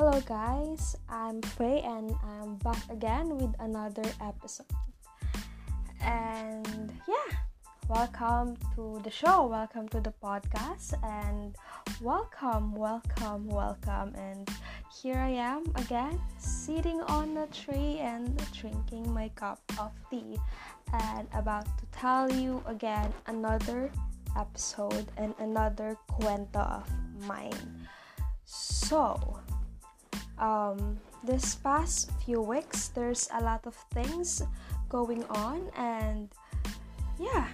Hello, guys. I'm Faye, and I'm back again with another episode. And yeah, welcome to the show. Welcome to the podcast, and welcome, welcome, welcome. And here I am again, sitting on a tree and drinking my cup of tea, and about to tell you again another episode and another cuento of mine. So, um, this past few weeks, there's a lot of things going on, and yeah,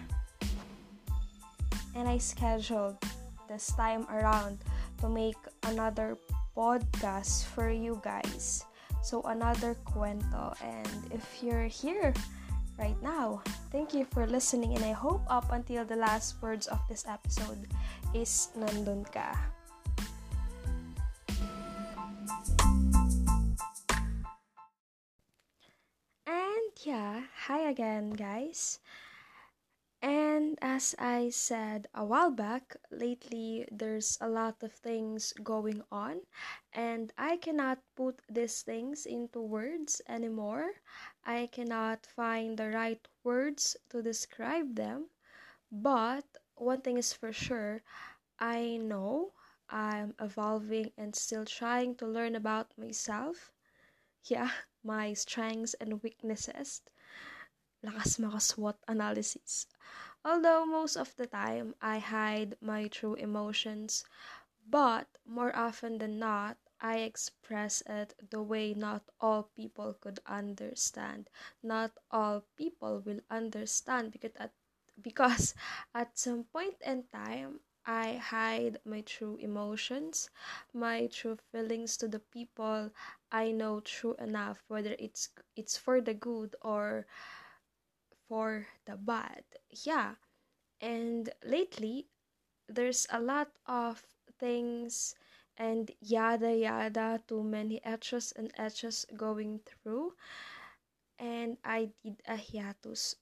and I scheduled this time around to make another podcast for you guys. So, another cuento, and if you're here right now, thank you for listening, and I hope up until the last words of this episode is nandun ka. Hi again, guys. And as I said a while back, lately there's a lot of things going on, and I cannot put these things into words anymore. I cannot find the right words to describe them. But one thing is for sure I know I'm evolving and still trying to learn about myself. Yeah, my strengths and weaknesses. Lakas maka SWOT analysis. Although most of the time I hide my true emotions, but more often than not, I express it the way not all people could understand. Not all people will understand because at because at some point in time I hide my true emotions, my true feelings to the people I know true enough, whether it's it's for the good or for the bad. Yeah. And lately there's a lot of things and yada yada too many etches and etches going through and I did a hiatus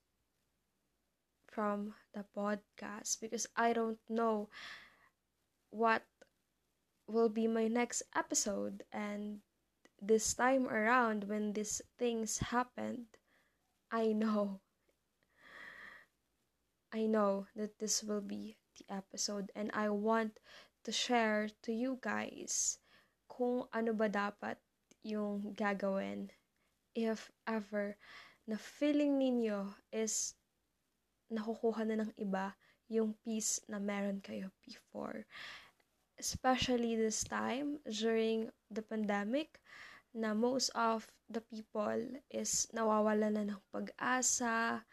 from the podcast because I don't know what will be my next episode and this time around when these things happened I know I know that this will be the episode and I want to share to you guys kung ano ba dapat yung gagawin if ever na feeling ninyo is nakukuha na ng iba yung peace na meron kayo before. Especially this time during the pandemic na most of the people is nawawala na ng pag-asa.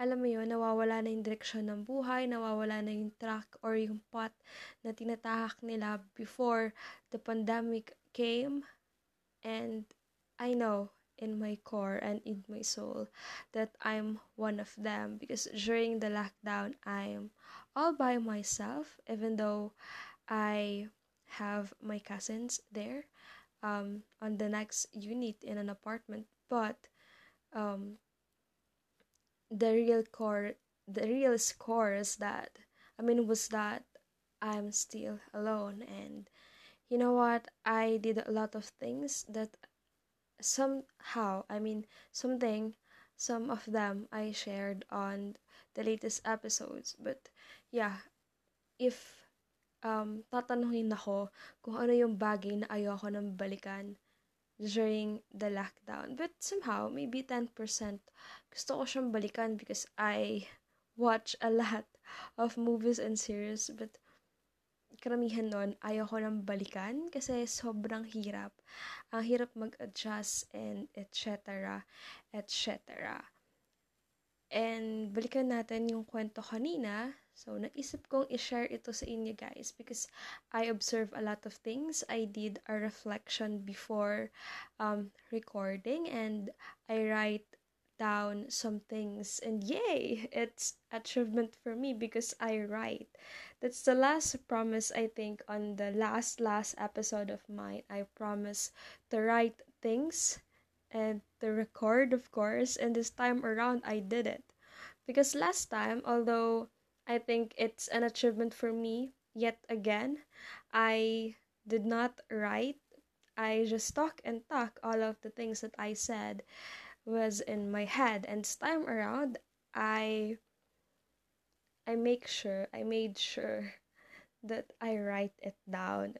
Alam mo yun, nawawala na yung direksyon ng buhay, nawawala na yung track or yung path na tinatahak nila before the pandemic came. And I know in my core and in my soul that I'm one of them because during the lockdown I'm all by myself even though I have my cousins there um, on the next unit in an apartment but um, the real core the real score is that I mean was that I'm still alone and you know what I did a lot of things that somehow, I mean, something, some of them I shared on the latest episodes. But yeah, if um, tatanungin ako kung ano yung bagay na ayoko nang balikan during the lockdown. But somehow, maybe 10% gusto ko siyang balikan because I watch a lot of movies and series. But karamihan nun, ayaw ko nang balikan kasi sobrang hirap. Ang hirap mag-adjust and etc. etc. And balikan natin yung kwento kanina. So, naisip kong i-share ito sa inyo guys because I observe a lot of things. I did a reflection before um, recording and I write down some things and yay it's achievement for me because i write that's the last promise i think on the last last episode of mine i promise to write things and to record of course and this time around i did it because last time although i think it's an achievement for me yet again i did not write I just talk and talk. All of the things that I said was in my head. And this time around, I I make sure, I made sure that I write it down.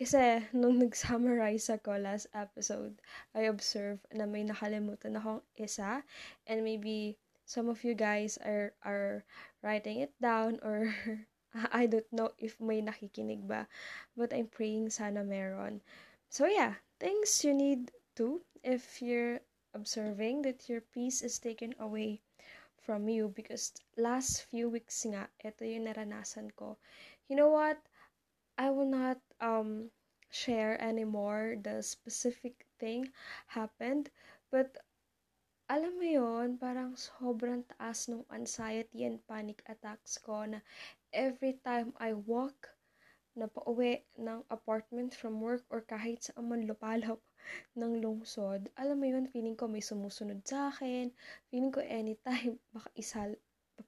Kasi nung nag-summarize ako last episode, I observed na may nakalimutan akong isa and maybe some of you guys are are writing it down or I don't know if may nakikinig ba but I'm praying sana meron. So yeah, things you need to if you're observing that your peace is taken away from you because last few weeks nga ito yung naranasan ko. You know what? I will not share anymore the specific thing happened but alam mo yon parang sobrang taas ng anxiety and panic attacks ko na every time I walk na pauwi ng apartment from work or kahit sa man lupalop ng lungsod, alam mo yun, feeling ko may sumusunod sa akin, feeling ko anytime baka isal,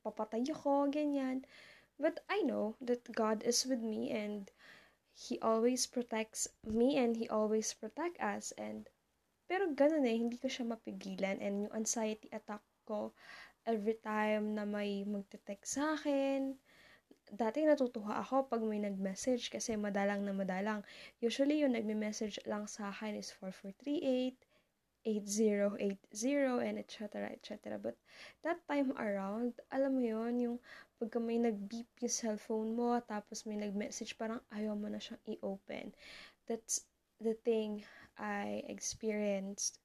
papatay ako, ganyan. But I know that God is with me and He always protects me and He always protect us and pero ganun eh, hindi ko siya mapigilan and yung anxiety attack ko every time na may magte-text sa akin. Dati natutuwa ako pag may nag-message kasi madalang na madalang. Usually yung nagme-message lang sa akin is 4438, 8080 and etc. etc. But that time around, alam mo yon yung pagka may nag-beep yung cellphone mo tapos may nag-message parang ayaw mo na siyang i-open. That's the thing I experienced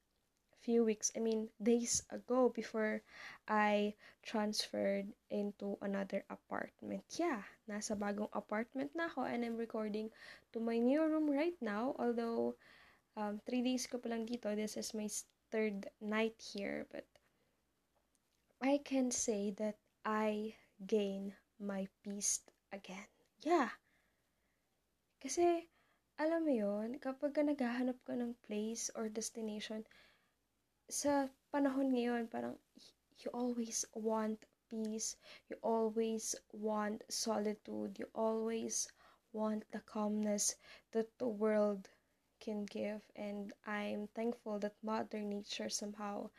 few weeks, I mean days ago before I transferred into another apartment. Yeah, nasa bagong apartment na ako and I'm recording to my new room right now. Although um, three days ko pa lang dito, this is my third night here. But I can say that I gain my peace again. Yeah. Kasi alam mo yon kapag ka naghahanap ka ng place or destination, sa panahon ngayon, parang you always want peace, you always want solitude, you always want the calmness that the world can give. And I'm thankful that Mother Nature somehow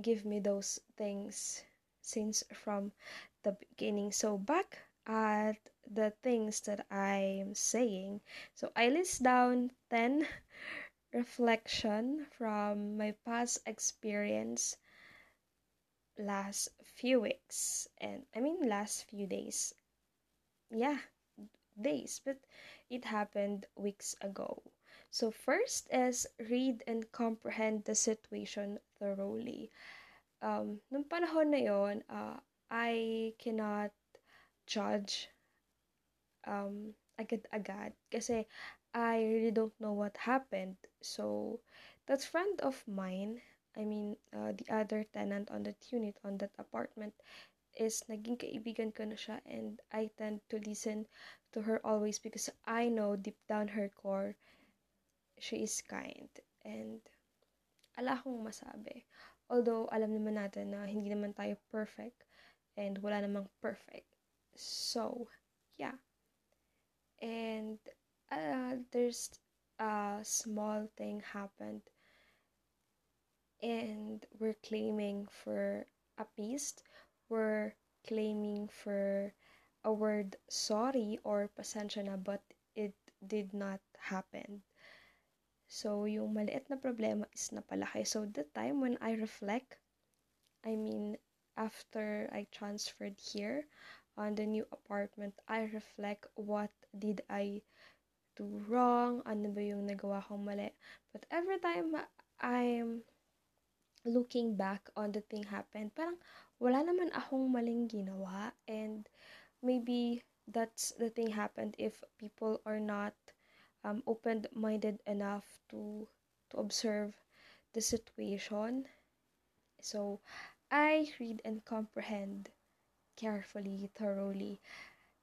give me those things since from the beginning. So back at the things that I'm saying. So I list down 10 reflection from my past experience last few weeks and I mean last few days. Yeah, days, but it happened weeks ago. So first is read and comprehend the situation thoroughly. Um, nung panahon na yon, uh, I cannot judge um, agad-agad kasi I really don't know what happened. So, that friend of mine, I mean, uh, the other tenant on that unit, on that apartment, is naging kaibigan ko na siya and I tend to listen to her always because I know deep down her core, she is kind. And ala akong masabi. Although, alam naman natin na hindi naman tayo perfect and wala namang perfect. So, yeah. and uh, there's a small thing happened and we're claiming for a peace we're claiming for a word sorry or pasensya na but it did not happen so yung maliit na problema is napalaki so the time when I reflect I mean after I transferred here on the new apartment, I reflect what did I do wrong, ano ba yung nagawa kong mali. But every time I'm looking back on the thing happened, parang wala naman akong maling ginawa and maybe that's the thing happened if people are not um, open-minded enough to to observe the situation. So, I read and comprehend carefully, thoroughly.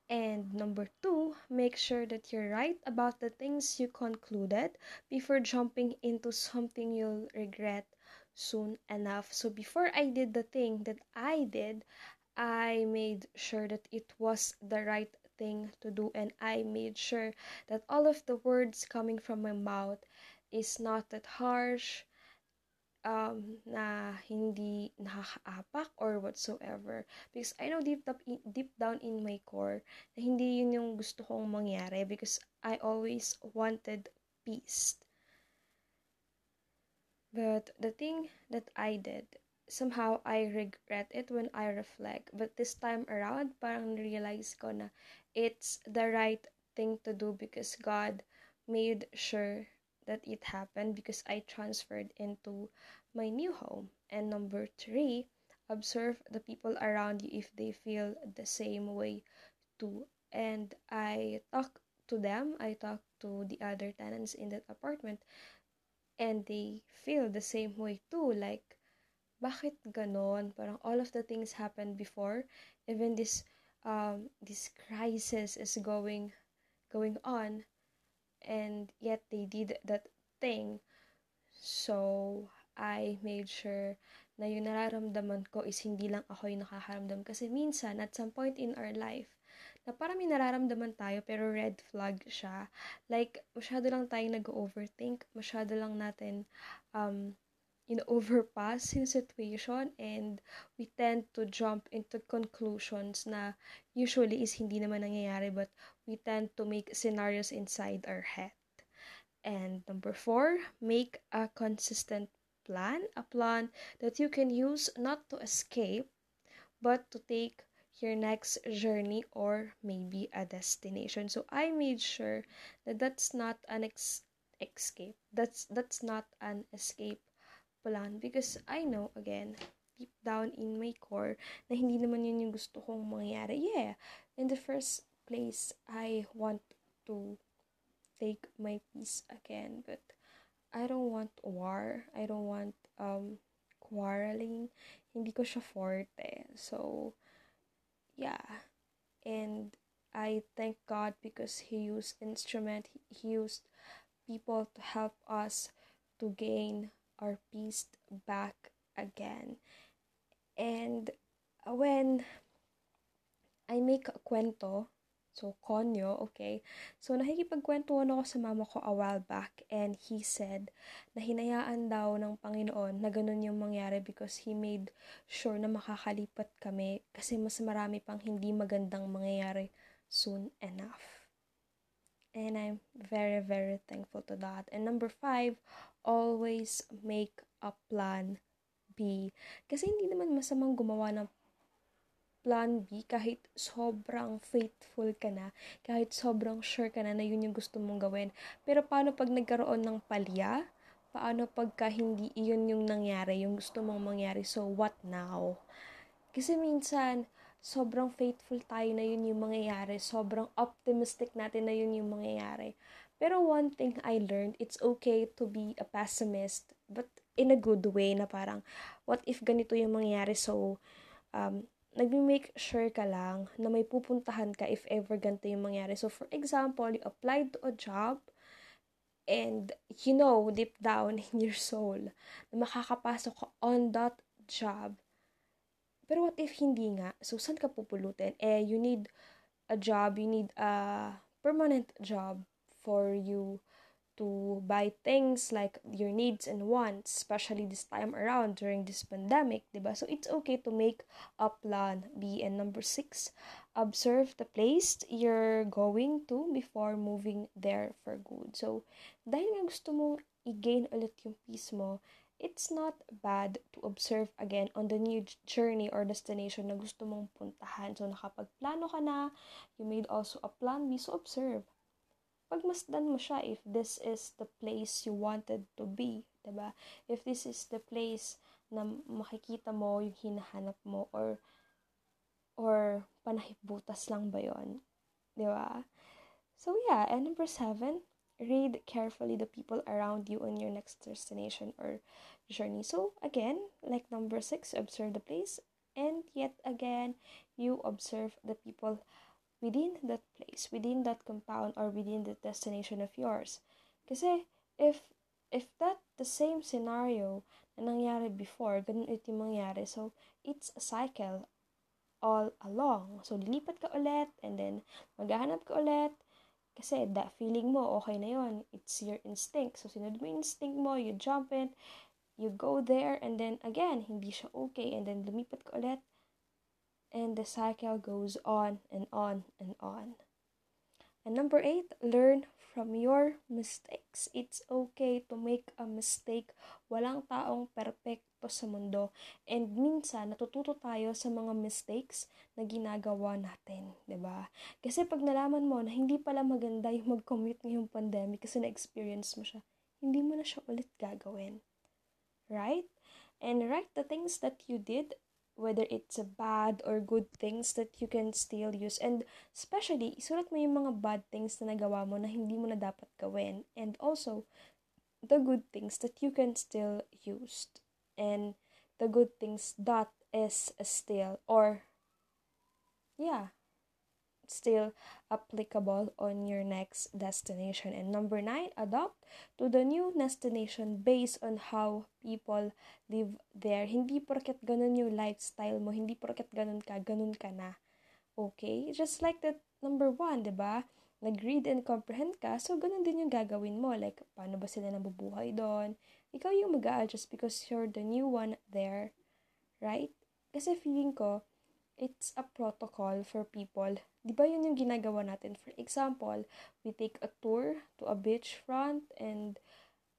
And number two, make sure that you're right about the things you concluded before jumping into something you'll regret soon enough. So before I did the thing that I did, I made sure that it was the right thing to do and I made sure that all of the words coming from my mouth is not that harsh, um, na hindi nakakaapak or whatsoever. Because I know deep, up in, deep down in my core na hindi yun yung gusto kong mangyari because I always wanted peace. But the thing that I did, somehow I regret it when I reflect. But this time around, parang realize ko na it's the right thing to do because God made sure that it happened because I transferred into my new home. And number three, observe the people around you if they feel the same way too. And I talk to them, I talk to the other tenants in that apartment, and they feel the same way too. Like, bakit ganon? Parang all of the things happened before, even this um this crisis is going going on and yet they did that thing. So, I made sure na yung nararamdaman ko is hindi lang ako yung nakakaramdam. Kasi minsan, at some point in our life, na parang may nararamdaman tayo pero red flag siya. Like, masyado lang tayo nag-overthink, masyado lang natin um, in-overpass yung situation and we tend to jump into conclusions na usually is hindi naman nangyayari but we tend to make scenarios inside our head. And number four, make a consistent plan, a plan that you can use not to escape, but to take your next journey or maybe a destination. So I made sure that that's not an ex- escape. That's that's not an escape plan because I know again deep down in my core na hindi naman yun yung gusto kong mangyari. Yeah, in the first place, I want to take my peace again, but I don't want war. I don't want um quarreling. Hindi ko siya forte. So, yeah. And I thank God because He used instrument. He used people to help us to gain our peace back again. And when I make a kwento So, konyo, okay? So, nakikipagkwentuhan ako sa mama ko a while back and he said na hinayaan daw ng Panginoon na ganun yung mangyari because he made sure na makakalipat kami kasi mas marami pang hindi magandang mangyayari soon enough. And I'm very, very thankful to that. And number five, always make a plan B. Kasi hindi naman masamang gumawa ng plan B kahit sobrang faithful ka na, kahit sobrang sure ka na na yun yung gusto mong gawin. Pero paano pag nagkaroon ng palya? Paano pagka hindi iyon yung nangyari, yung gusto mong mangyari? So, what now? Kasi minsan, sobrang faithful tayo na yun yung mangyayari. Sobrang optimistic natin na yun yung mangyayari. Pero one thing I learned, it's okay to be a pessimist, but in a good way na parang, what if ganito yung mangyayari? So, um, nag-make sure ka lang na may pupuntahan ka if ever ganito yung mangyari. So, for example, you applied to a job and you know deep down in your soul na makakapasok ka on that job. Pero what if hindi nga? So, saan ka pupulutin? Eh, you need a job, you need a permanent job for you to buy things like your needs and wants, especially this time around during this pandemic, diba? So it's okay to make a plan B. And number six, observe the place you're going to before moving there for good. So, dahil nga gusto mong i-gain ulit yung peace mo, it's not bad to observe again on the new journey or destination na gusto mong puntahan. So, nakapagplano ka na, you made also a plan B, so observe pagmasdan mo siya if this is the place you wanted to be, ba? If this is the place na makikita mo yung hinahanap mo or or panahibutas lang ba 'yon? 'Di ba? So yeah, and number seven, read carefully the people around you on your next destination or journey. So again, like number six, observe the place, and yet again, you observe the people within that place, within that compound, or within the destination of yours. Kasi, if, if that the same scenario na nangyari before, ganun ito yung mangyari. So, it's a cycle all along. So, lilipat ka ulit, and then, maghahanap ka ulit, kasi that feeling mo, okay na yon It's your instinct. So, sinunod mo instinct mo, you jump in, you go there, and then, again, hindi siya okay, and then, lumipat ka ulit, and the cycle goes on and on and on. And number eight, learn from your mistakes. It's okay to make a mistake. Walang taong perfecto sa mundo. And minsan, natututo tayo sa mga mistakes na ginagawa natin. ba diba? Kasi pag nalaman mo na hindi pala maganda yung mag-commute ngayong pandemic kasi na-experience mo siya, hindi mo na siya ulit gagawin. Right? And write the things that you did whether it's a bad or good things that you can still use. And especially, isulat mo yung mga bad things na nagawa mo na hindi mo na dapat gawin. And also, the good things that you can still use. And the good things that is still, or, yeah, still applicable on your next destination. And number nine, adopt to the new destination based on how people live there. Hindi porket ganun yung lifestyle mo, hindi porket ganun ka, ganun ka na. Okay? Just like that number one, di ba? Nag-read and comprehend ka, so ganun din yung gagawin mo. Like, paano ba sila nabubuhay doon? Ikaw yung mag-a-adjust because you're the new one there. Right? Kasi feeling ko, it's a protocol for people. Di ba yun yung ginagawa natin? For example, we take a tour to a beach front and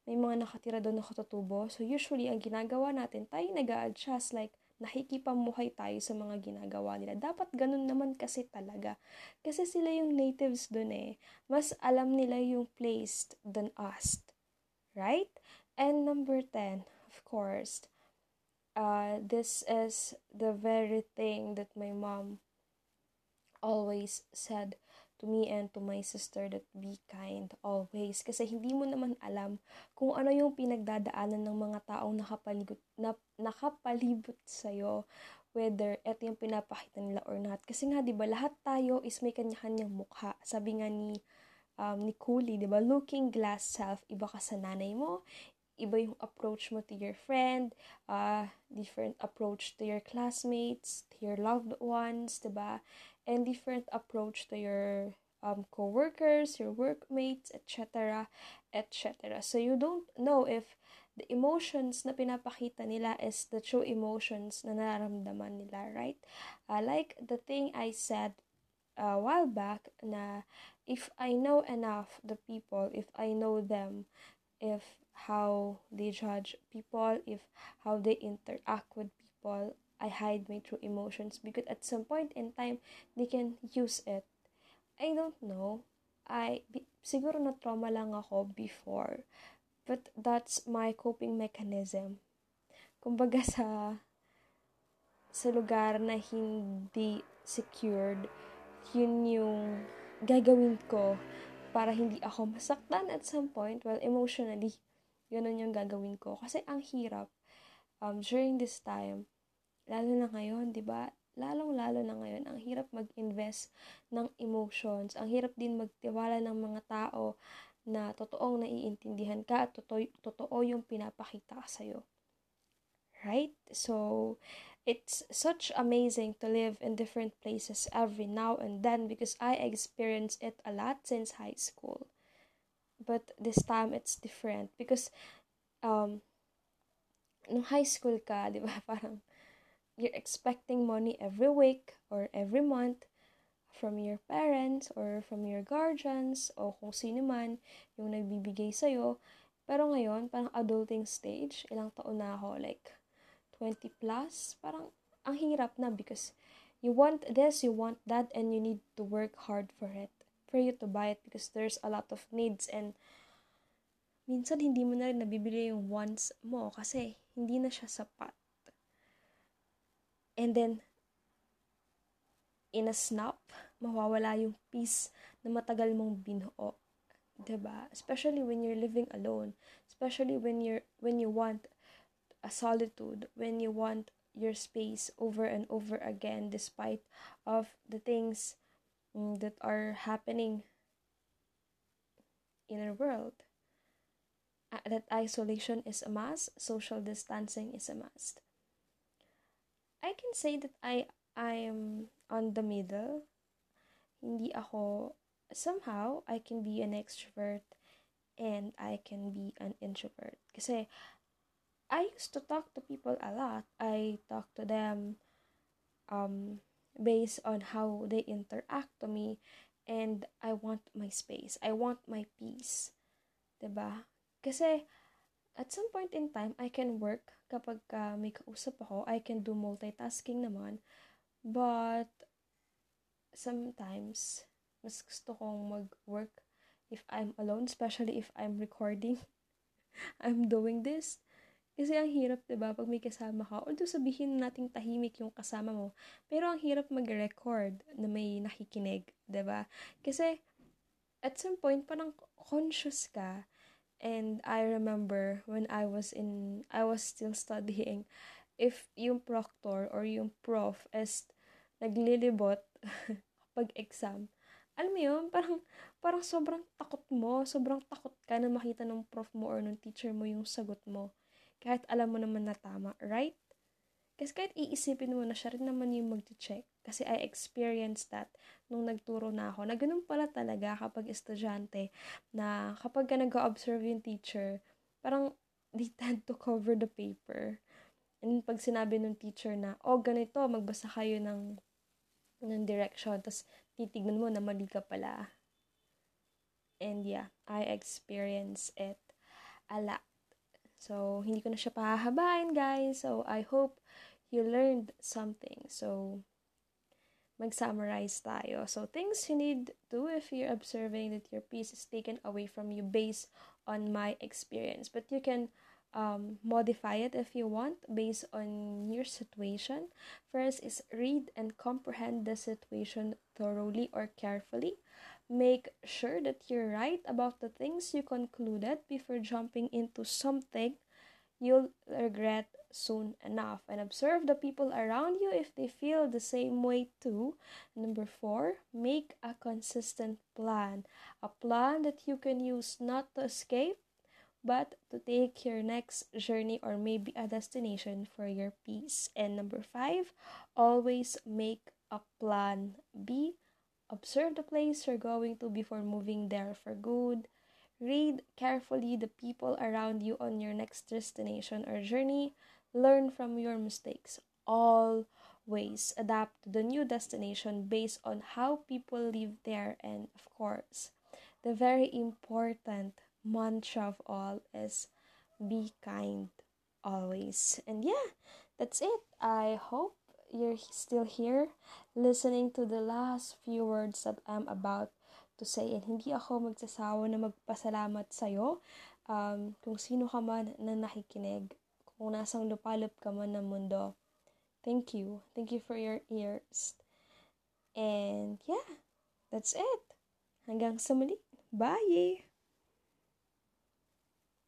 may mga nakatira doon na katutubo. So, usually, ang ginagawa natin, tayo nag adjust like, nakikipamuhay tayo sa mga ginagawa nila. Dapat ganun naman kasi talaga. Kasi sila yung natives doon eh. Mas alam nila yung place than us. Right? And number 10, of course, uh, this is the very thing that my mom always said to me and to my sister that be kind always. Kasi hindi mo naman alam kung ano yung pinagdadaanan ng mga taong nakapalibot na, nakapalibot sa iyo whether ito yung pinapakita nila or not. Kasi nga 'di ba lahat tayo is may kanya-kanyang mukha. Sabi nga ni um, ni Cooley 'di ba looking glass self iba ka sa nanay mo iba yung approach mo to your friend, uh, different approach to your classmates, to your loved ones, diba? And different approach to your um, co-workers, your workmates, etc., etc. So you don't know if the emotions na pinapakita nila is the true emotions na nararamdaman nila, right? Uh, like the thing I said a while back na if I know enough the people, if I know them, if how they judge people, if how they interact with people. I hide my true emotions because at some point in time they can use it. I don't know. I siguro na trauma lang ako before. But that's my coping mechanism. Kumbaga sa sa lugar na hindi secured, yun yung gagawin ko para hindi ako masaktan at some point, well, emotionally, Ganun yung gagawin ko. Kasi ang hirap um, during this time, lalo na ngayon, di ba? Lalong-lalo na ngayon, ang hirap mag-invest ng emotions. Ang hirap din magtiwala ng mga tao na totoong naiintindihan ka at totoo, totoo yung pinapakita ka sa'yo. Right? So, it's such amazing to live in different places every now and then because I experience it a lot since high school but this time it's different because um nung high school ka, 'di ba? Parang you're expecting money every week or every month from your parents or from your guardians o kung sino man yung nagbibigay sa'yo. Pero ngayon, parang adulting stage, ilang taon na ako, like 20 plus, parang ang hirap na because you want this, you want that, and you need to work hard for it for you to buy it because there's a lot of needs and minsan hindi mo na rin nabibili yung wants mo kasi hindi na siya sapat. And then, in a snap, mawawala yung peace na matagal mong binuo. ba? Especially when you're living alone, especially when you're when you want a solitude, when you want your space over and over again despite of the things that are happening in our world. That isolation is a must, social distancing is a must. I can say that I I'm on the middle. Hindi ako, somehow, I can be an extrovert and I can be an introvert. Kasi, I used to talk to people a lot. I talk to them um, based on how they interact to me and I want my space. I want my peace. 'Di ba? Kasi at some point in time, I can work kapag uh, may kausap ako. I can do multitasking naman. But, sometimes, mas gusto kong mag-work if I'm alone, especially if I'm recording. I'm doing this. Kasi ang hirap, 'di ba, pag may kasama ka. Although sabihin nating tahimik yung kasama mo, pero ang hirap mag-record na may nakikinig, 'di ba? Kasi at some point parang conscious ka And I remember when I was in, I was still studying, if yung proctor or yung prof is naglilibot pag exam, alam mo yun, parang, parang sobrang takot mo, sobrang takot ka na makita ng prof mo or ng teacher mo yung sagot mo. Kahit alam mo naman na tama, right? Kasi kahit iisipin mo na siya rin naman yung mag-check. Kasi I experienced that nung nagturo na ako. Na ganun pala talaga kapag estudyante. Na kapag ka nag-observe yung teacher, parang they tend to cover the paper. And pag sinabi ng teacher na, oh, ganito, magbasa kayo ng, ng direction. Tapos titignan mo na mali ka pala. And yeah, I experienced it a lot. So, hindi ko na siya pahahabain, guys. So, I hope you learned something. So, mag-summarize tayo. So, things you need to if you're observing that your piece is taken away from you based on my experience. But you can um, modify it if you want based on your situation. First is read and comprehend the situation thoroughly or carefully. Make sure that you're right about the things you concluded before jumping into something you'll regret soon enough. And observe the people around you if they feel the same way too. Number four, make a consistent plan. A plan that you can use not to escape, but to take your next journey or maybe a destination for your peace. And number five, always make a plan B Observe the place you're going to before moving there for good. Read carefully the people around you on your next destination or journey. Learn from your mistakes. Always adapt to the new destination based on how people live there. And of course, the very important mantra of all is be kind always. And yeah, that's it. I hope you're still here listening to the last few words that I'm about to say. And hindi ako magsasawa na magpasalamat sa'yo um, kung sino ka man na nakikinig, kung nasang lupalop ka man ng mundo. Thank you. Thank you for your ears. And yeah, that's it. Hanggang sa muli. Bye!